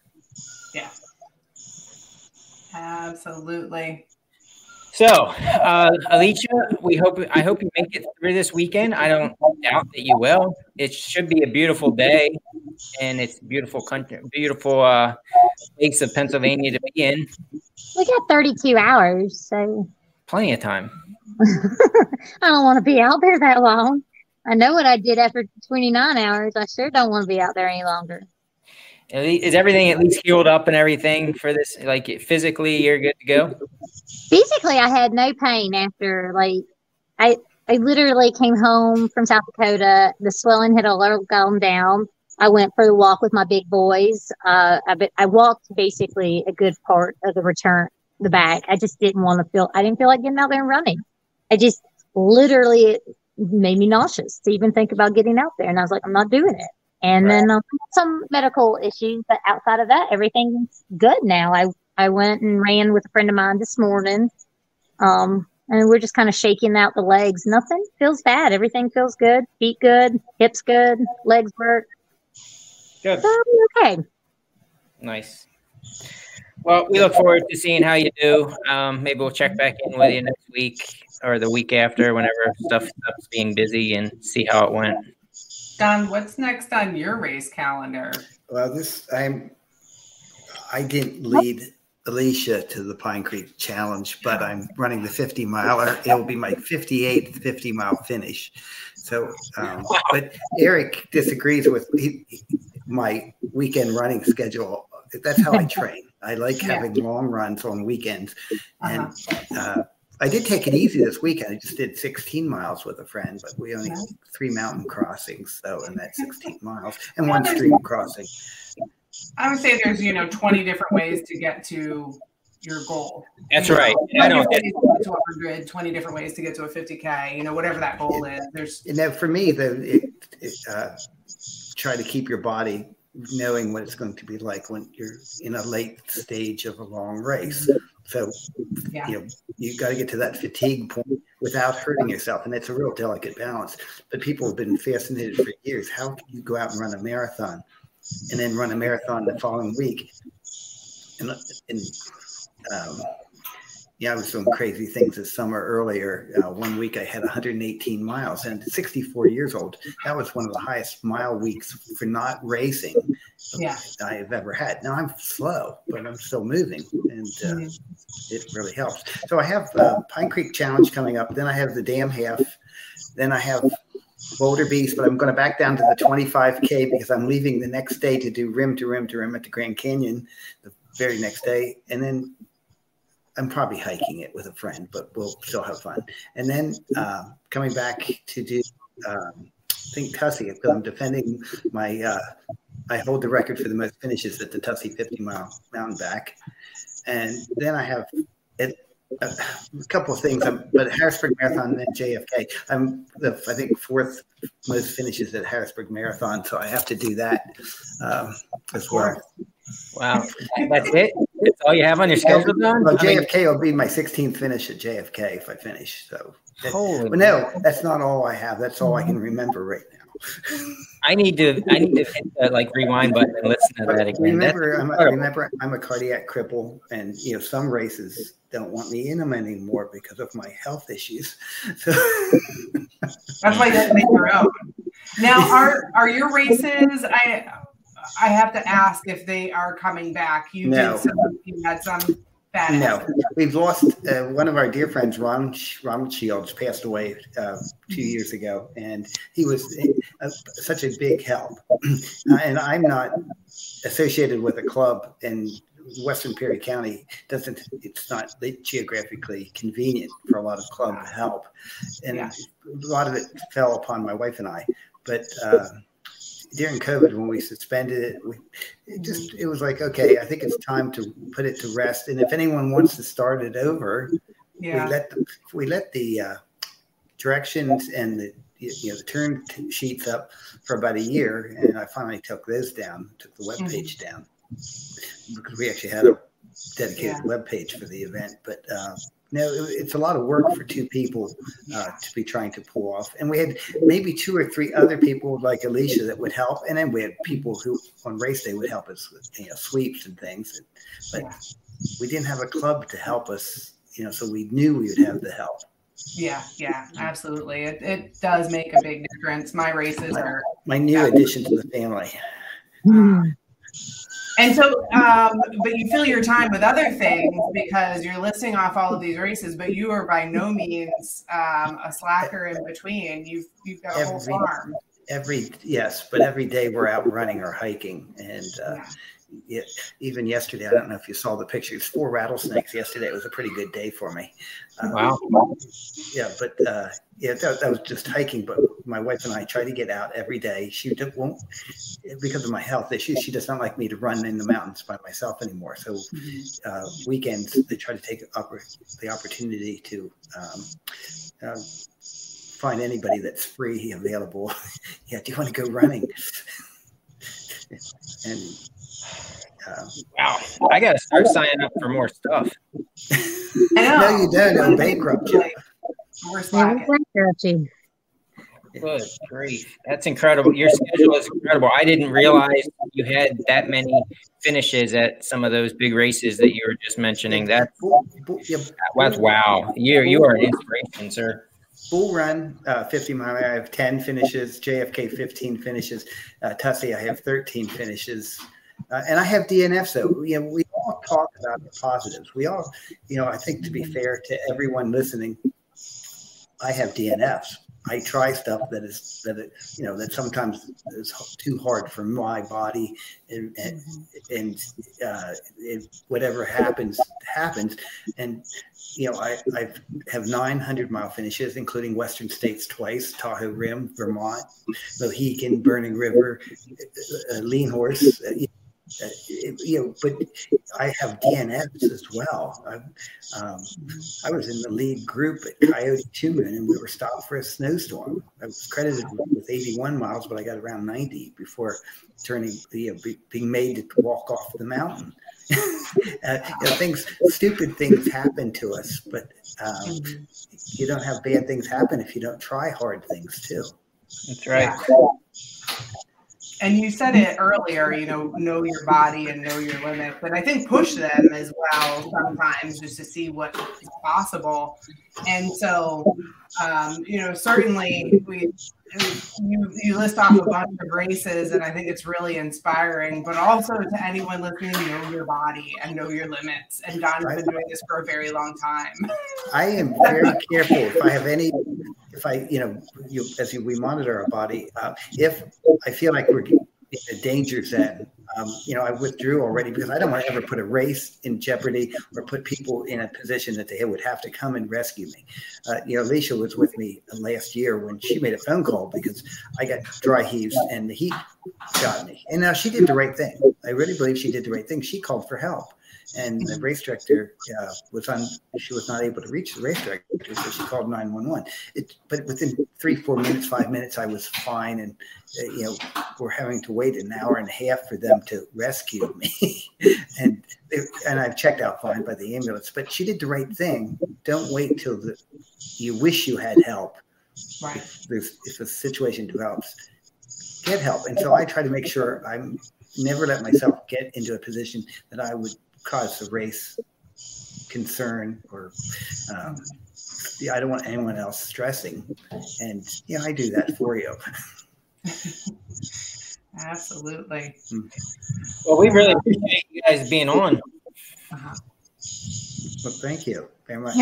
Yeah. Absolutely. So, uh, Alicia, we hope I hope you make it through this weekend. I don't doubt that you will. It should be a beautiful day, and it's beautiful country, beautiful uh, place of Pennsylvania to be in. We got 32 hours, so plenty of time. I don't want to be out there that long. I know what I did after 29 hours. I sure don't want to be out there any longer. Is everything at least healed up and everything for this? Like physically, you're good to go. Physically, I had no pain after like I I literally came home from South Dakota. The swelling had all gone down. I went for the walk with my big boys. Uh, I, I walked basically a good part of the return the back. I just didn't want to feel, I didn't feel like getting out there and running. I just, literally it made me nauseous to even think about getting out there. And I was like, I'm not doing it. And right. then um, some medical issues, but outside of that, everything's good now. I I went and ran with a friend of mine this morning. Um, and we're just kind of shaking out the legs. Nothing feels bad. Everything feels good. Feet good, hips good, legs work. Good. So okay. Nice. Well, we look forward to seeing how you do. Um, maybe we'll check back in with you next week or the week after, whenever stuff stops being busy, and see how it went. Don, what's next on your race calendar? Well, this I'm. I didn't lead Alicia to the Pine Creek Challenge, but I'm running the 50 miler. It will be my 58th 50 mile finish. So, um, but Eric disagrees with he, my weekend running schedule. That's how I train. I like yeah. having long runs on weekends, and uh-huh. uh, I did take it easy this weekend. I just did 16 miles with a friend, but we only three mountain crossings so in that 16 miles and one stream crossing. I would say there's you know 20 different ways to get to your goal. That's you right. Know, I don't get to 100, 20 different ways to get to a 50k. You know, whatever that goal is. There's. And then for me, the it, it, uh, try to keep your body knowing what it's going to be like when you're in a late stage of a long race. So, yeah. you know, you got to get to that fatigue point without hurting yourself, and it's a real delicate balance. But people have been fascinated for years. How can you go out and run a marathon, and then run a marathon the following week? And, and um, yeah, I was doing crazy things this summer earlier. Uh, one week I had 118 miles and 64 years old. That was one of the highest mile weeks for not racing yeah. I have ever had. Now I'm slow, but I'm still moving and uh, mm-hmm. it really helps. So I have uh, Pine Creek Challenge coming up. Then I have the Dam Half. Then I have Boulder Beast, but I'm going to back down to the 25K because I'm leaving the next day to do rim to rim to rim at the Grand Canyon the very next day. And then I'm probably hiking it with a friend, but we'll still have fun. And then uh, coming back to do, um, I think Tussey, because I'm defending my, uh, I hold the record for the most finishes at the Tussey 50 mile mountain back. And then I have it, a, a couple of things, I'm, but Harrisburg Marathon and JFK. I'm the, I think, fourth most finishes at Harrisburg Marathon, so I have to do that um, as well. Wow, that's it. That's all you have on your schedule, Don? Well, JFK mean, will be my 16th finish at JFK if I finish. So, holy but no, that's not all I have. That's all I can remember right now. I need to, I need to hit the like rewind button and listen to that again. Remember, I'm a, remember, I'm a cardiac cripple, and you know some races don't want me in them anymore because of my health issues. So that's why you have to make your own. Now, are are your races? I I have to ask if they are coming back. You no. did some, you had some bad. No, we've lost uh, one of our dear friends, Ron Ronald Shields, passed away uh, two years ago, and he was uh, such a big help. and I'm not associated with a club in Western Perry County. Doesn't it's not geographically convenient for a lot of club help, and yeah. a lot of it fell upon my wife and I. But uh, during COVID when we suspended it, we, it just it was like okay, I think it's time to put it to rest. And if anyone wants to start it over, yeah. we let the, we let the uh, directions and the you know the turn sheets up for about a year, and I finally took those down, took the web page mm-hmm. down because we actually had a dedicated yeah. web page for the event, but. Uh, no, it's a lot of work for two people uh, to be trying to pull off. And we had maybe two or three other people like Alicia that would help, and then we had people who on race day would help us with you know sweeps and things. But we didn't have a club to help us, you know, so we knew we would have the help. Yeah, yeah, absolutely. It, it does make a big difference. My races are my new addition to the family. And so, um, but you fill your time with other things because you're listing off all of these races, but you are by no means um, a slacker in between. You've you've got a every, whole farm. Every yes, but every day we're out running or hiking, and uh, yeah. It, even yesterday, I don't know if you saw the pictures. Four rattlesnakes yesterday. It was a pretty good day for me. Um, wow. Yeah, but uh, yeah, that, that, was just hiking. But my wife and I try to get out every day. She won't because of my health issues. She does not like me to run in the mountains by myself anymore. So uh, weekends, they try to take the opportunity to. Um, uh, find anybody that's free available. yeah, do you want to go running? and um, wow, I got to start signing up for more stuff. no, you don't. I'm bankrupt. We're slacking. Good grief. That's incredible. Your schedule is incredible. I didn't realize you had that many finishes at some of those big races that you were just mentioning. That's, that's wow. You, you are an inspiration, sir. Bull Run, uh, 50 mile, I have 10 finishes. JFK, 15 finishes. Uh, Tussey, I have 13 finishes. Uh, and I have DNF. So, you know, we all talk about the positives. We all, you know, I think to be fair to everyone listening, I have DNFs. I try stuff that is that it, you know that sometimes is too hard for my body, and and, and uh, whatever happens happens. And you know, I I have 900 mile finishes, including Western States twice, Tahoe Rim, Vermont, Mohican, Burning River, uh, Lean Horse. Uh, uh, you know, but I have DNFs as well. I, um, I was in the lead group at Coyote Two Moon, and we were stopped for a snowstorm. I was credited with 81 miles, but I got around 90 before turning, you know, be, being made to walk off the mountain. uh, you know, things, stupid things happen to us, but um, you don't have bad things happen if you don't try hard things too. That's right. Yeah and you said it earlier, you know, know your body and know your limits, but I think push them as well sometimes just to see what is possible. And so, um, you know, certainly we you, you list off a bunch of races, and I think it's really inspiring. But also to anyone listening, know your body and know your limits. And Don's been doing this for a very long time. I am very careful. If I have any if I, you know, you, as we monitor our body, uh, if I feel like we're in a danger zone, um, you know, I withdrew already because I don't want to ever put a race in jeopardy or put people in a position that they would have to come and rescue me. Uh, you know, Alicia was with me last year when she made a phone call because I got dry heaves and the heat got me. And now she did the right thing. I really believe she did the right thing. She called for help and the race director uh, was on. She was not able to reach the race director, so she called nine one one. But within three, four minutes, five minutes, I was fine, and uh, you know we're having to wait an hour and a half for them to rescue me, and and I've checked out fine by the ambulance. But she did the right thing. Don't wait till the you wish you had help. Right. If, if a situation develops, get help. And so I try to make sure I'm never let myself get into a position that I would cause a race concern or um, yeah, I don't want anyone else stressing. And yeah, I do that for you. Absolutely. Well, we really appreciate you guys being on. Uh-huh. Well, thank you very much.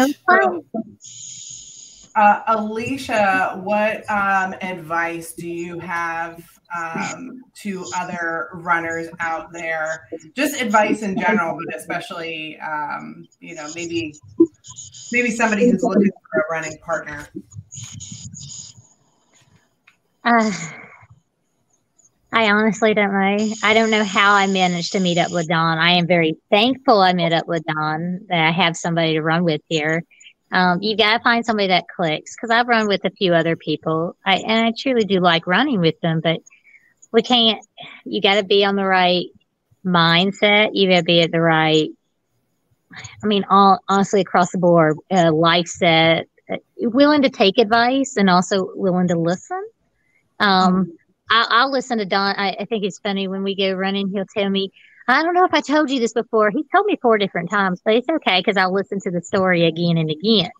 Uh, Alicia, what um, advice do you have um, to other runners out there? Just advice in general, but especially, um, you know, maybe maybe somebody who's looking for a running partner. Uh, I honestly don't know. I don't know how I managed to meet up with Don. I am very thankful I met up with Don that I have somebody to run with here. Um, you got to find somebody that clicks because I've run with a few other people. I, and I truly do like running with them, but we can't, you got to be on the right mindset. You got to be at the right, I mean, all, honestly, across the board, uh, life set, uh, willing to take advice and also willing to listen. Um, I'll, I'll listen to Don. I, I think it's funny when we go running, he'll tell me, I don't know if I told you this before. He told me four different times, but it's okay because I'll listen to the story again and again.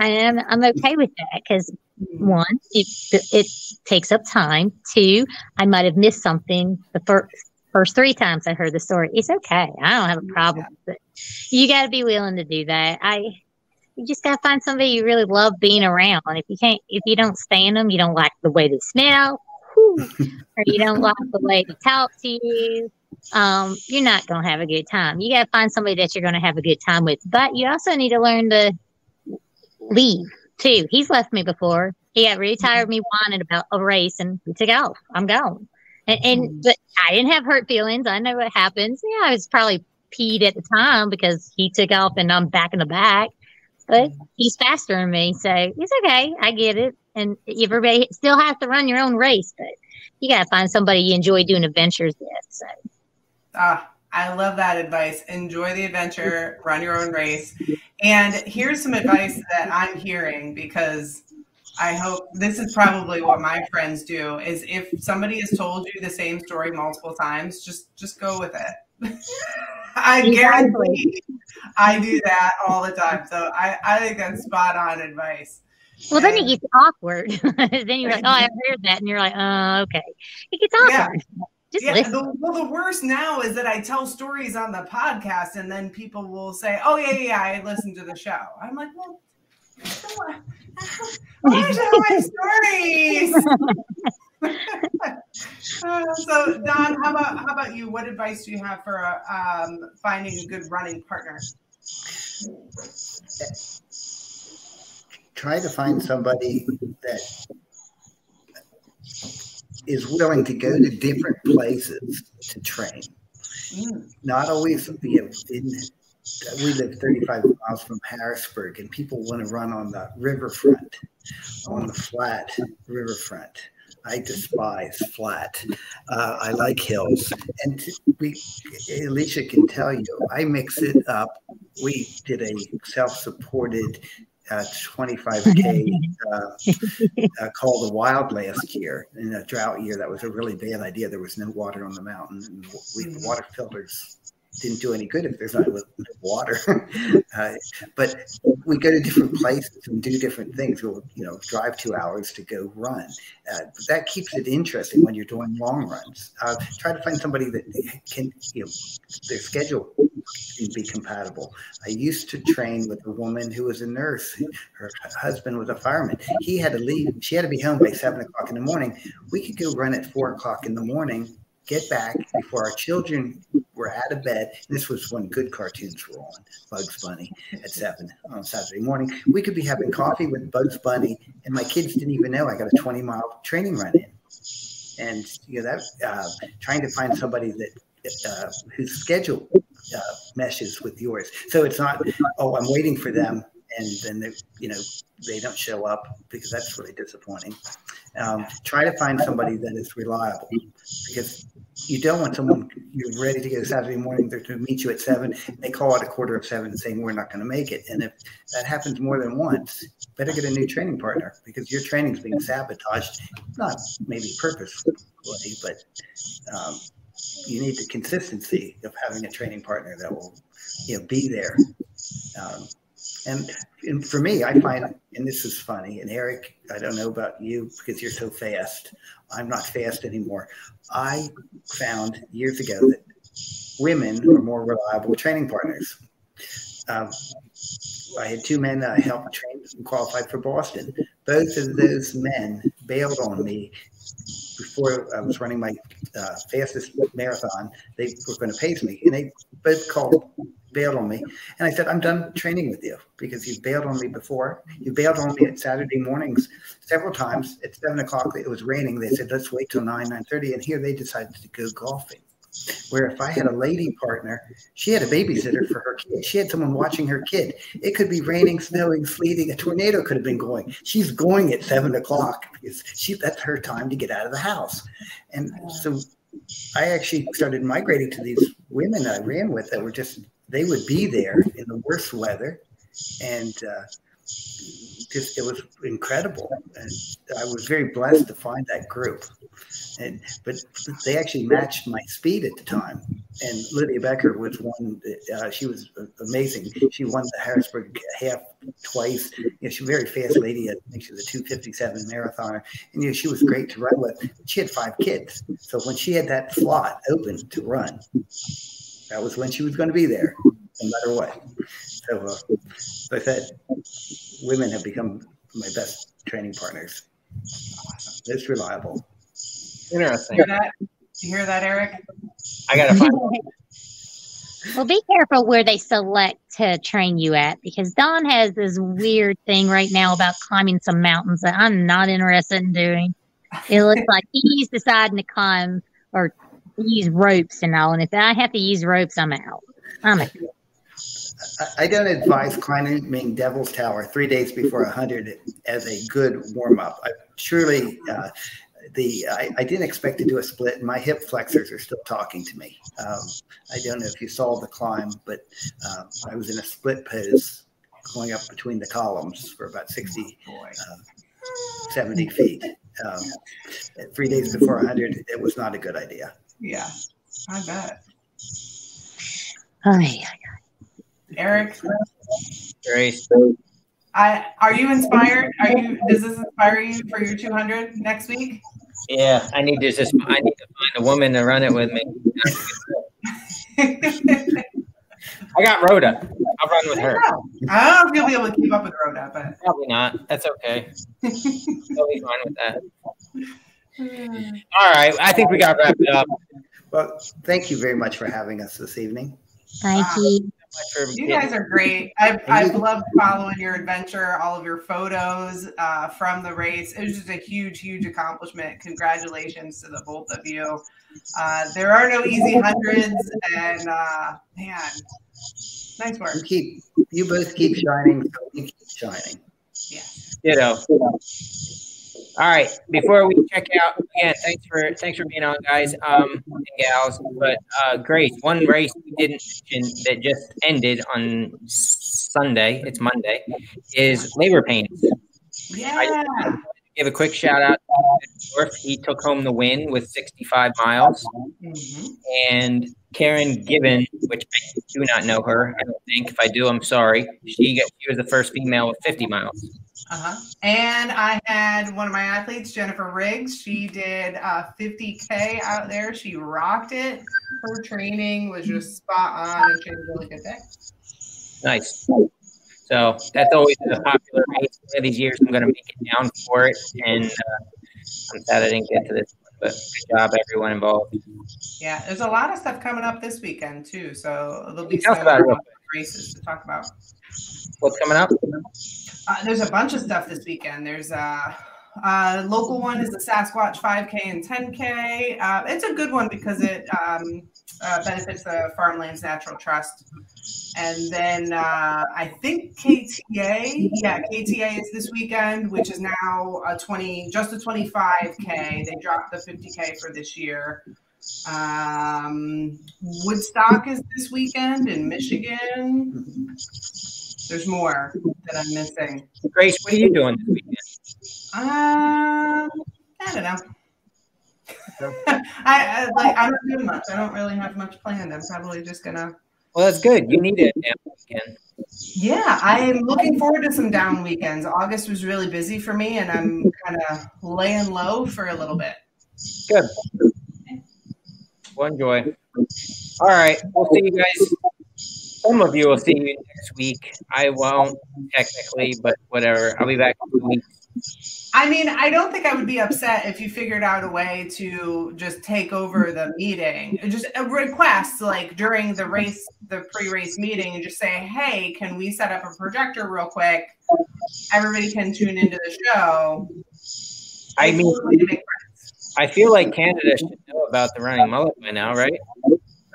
And I'm, I'm okay with that because one, it, it takes up time. Two, I might have missed something the first first three times I heard the story. It's okay. I don't have a problem with it. You got to be willing to do that. I, you just got to find somebody you really love being around. If you can't, if you don't stand them, you don't like the way they smell, or you don't like the way they talk to you. um, you're not going to have a good time. You got to find somebody that you're going to have a good time with. But you also need to learn to leave too. He's left me before. He got really tired of me whining about a race and he took off. I'm gone. And, and mm-hmm. but I didn't have hurt feelings. I know what happens. Yeah, I was probably peed at the time because he took off and I'm back in the back. But mm-hmm. he's faster than me, so it's okay. I get it. And everybody still has to run your own race, but you got to find somebody you enjoy doing adventures with. So. Ah, I love that advice. Enjoy the adventure, run your own race. And here's some advice that I'm hearing because I hope this is probably what my friends do is if somebody has told you the same story multiple times, just just go with it. I guarantee I do that all the time. So I, I think that's spot on advice. Well, then it gets awkward. then you're like, oh, I've heard that. And you're like, oh, okay. It gets awkward. Yeah. Just yeah, the, well, the worst now is that I tell stories on the podcast, and then people will say, "Oh yeah, yeah, I listened to the show." I'm like, "Well, I tell my stories." uh, so, Don, how about how about you? What advice do you have for uh, um, finding a good running partner? Try to find somebody that is willing to go to different places to train. Mm. Not always, you know, in, we live 35 miles from Harrisburg, and people want to run on the riverfront, on the flat riverfront. I despise flat. Uh, I like hills, and we, Alicia can tell you, I mix it up. We did a self-supported uh, 25k uh, uh, called the wild last year in a drought year. That was a really bad idea. There was no water on the mountain, and we, the water filters didn't do any good if there's not water. uh, but we go to different places and do different things. We'll, you know, drive two hours to go run. Uh, that keeps it interesting when you're doing long runs. Uh, try to find somebody that can, you know, their schedule can be compatible. I used to train with a woman who was a nurse. Her husband was a fireman. He had to leave. She had to be home by seven o'clock in the morning. We could go run at four o'clock in the morning get back before our children were out of bed. This was when good cartoons were on, Bugs Bunny at seven on Saturday morning. We could be having coffee with Bugs Bunny, and my kids didn't even know I got a 20 mile training run in. And you know that uh, trying to find somebody that uh, whose schedule uh, meshes with yours. So it's not, oh, I'm waiting for them, and then they, you know they don't show up because that's really disappointing. Um, try to find somebody that is reliable because you don't want someone you're ready to go Saturday morning They're to meet you at seven. They call it a quarter of seven saying we're not going to make it. And if that happens more than once, better get a new training partner because your training is being sabotaged, not maybe purposefully, but um, you need the consistency of having a training partner that will you know be there. Um, and, and for me, I find, and this is funny, and Eric, I don't know about you because you're so fast. I'm not fast anymore. I found years ago that women are more reliable training partners. Um, I had two men that I helped train and qualified for Boston. Both of those men bailed on me before I was running my uh, fastest marathon. They were going to pace me, and they both called bailed on me. And I said, I'm done training with you because you've bailed on me before. You bailed on me at Saturday mornings several times at seven o'clock. It was raining. They said, let's wait till nine, nine thirty. And here they decided to go golfing. Where if I had a lady partner, she had a babysitter for her kid. She had someone watching her kid. It could be raining, snowing, sleeting. A tornado could have been going. She's going at seven o'clock because she that's her time to get out of the house. And so I actually started migrating to these women I ran with that were just they would be there in the worst weather, and uh, just it was incredible. And I was very blessed to find that group. And but they actually matched my speed at the time. And Lydia Becker was one. Uh, she was amazing. She won the Harrisburg half twice. You know, she's a very fast lady. I think she was a 257 marathoner. And you know, she was great to run with. She had five kids. So when she had that slot open to run, that was when she was going to be there, no matter what. So, uh, as I said, women have become my best training partners. It's reliable. Interesting. Hear that? You hear that, Eric? I gotta find. Well, be careful where they select to train you at because Don has this weird thing right now about climbing some mountains that I'm not interested in doing. It looks like he's deciding to climb or use ropes and all. And if I have to use ropes, I'm out. I'm out. I- don't advise climbing Devil's Tower three days before a hundred as a good warm up. I surely uh, the I, I didn't expect to do a split. And my hip flexors are still talking to me. Um, I don't know if you saw the climb, but um, I was in a split pose going up between the columns for about 60, uh, 70 feet. Um, three days before 100, it was not a good idea. Yeah, I bet. Ay, Eric, Grace. I are you inspired? Are you? Does this inspire you for your 200 next week? Yeah, I need to just I need to find a woman to run it with me. I got Rhoda. I'll run with her. I don't know if you'll be able to keep up with Rhoda, but Probably not. That's okay. I'll be fine with that. All right. I think we got wrapped up. Well, thank you very much for having us this evening. thank you. For you guys are great. I've, I've loved following your adventure, all of your photos uh, from the race. It was just a huge, huge accomplishment. Congratulations to the both of you. Uh, there are no easy hundreds, and uh, man, nice work. You keep, you both keep shining, so you keep shining. Ditto. All right. Before we check out again, thanks for thanks for being on, guys um, and gals. But uh, Grace, one race we didn't mention that just ended on Sunday. It's Monday. Is labor pains. Yeah. Give a quick shout out to Dorf. He took home the win with 65 miles. Mhm. And Karen Gibbon, which I do not know her. I don't think. If I do, I'm sorry. She got, she was the first female with 50 miles. Uh-huh. And I had one of my athletes, Jennifer Riggs. She did uh, 50K out there. She rocked it. Her training was just spot on, and she had a really good day. Nice. So that's always a popular race. One of these years, I'm going to make it down for it. And uh, I'm sad I didn't get to this one, but good job, everyone involved. Yeah, there's a lot of stuff coming up this weekend too. So there'll be some about it real races to talk about. What's coming up? Uh, there's a bunch of stuff this weekend. There's a uh, local one is the Sasquatch 5K and 10K. Uh, it's a good one because it um, uh, benefits the Farmlands Natural Trust. And then uh, I think KTA, yeah, KTA is this weekend, which is now a 20, just a 25K. They dropped the 50K for this year. Um, Woodstock is this weekend in Michigan. There's more that I'm missing. Grace, what are you doing this weekend? Um, I don't know. I, I like I don't do much. I don't really have much planned. I'm probably just gonna. Well, that's good. You need it. Yeah, I'm looking forward to some down weekends. August was really busy for me, and I'm kind of laying low for a little bit. Good. Well, enjoy. All right. We'll see you guys. Some of you will see you next week. I won't technically, but whatever. I'll be back in two weeks. I mean, I don't think I would be upset if you figured out a way to just take over the meeting. Just a request, like during the race, the pre-race meeting, and just say, "Hey, can we set up a projector real quick? Everybody can tune into the show." I mean, a way to make friends. I feel like Canada should know about the running mullet by now, right?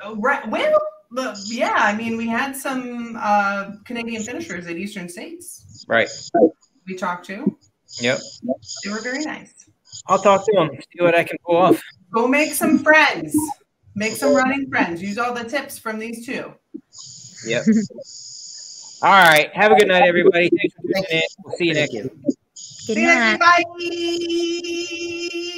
Oh, Right. Well, yeah. I mean, we had some uh, Canadian finishers at Eastern States. Right. We talked to. Yep. They were very nice. I'll talk to them. See what I can pull off. Go make some friends. Make some running friends. Use all the tips from these two. Yep. All right. Have a good night, everybody. Thanks for tuning in. We'll see you Thank next you. Good See you next week. Bye.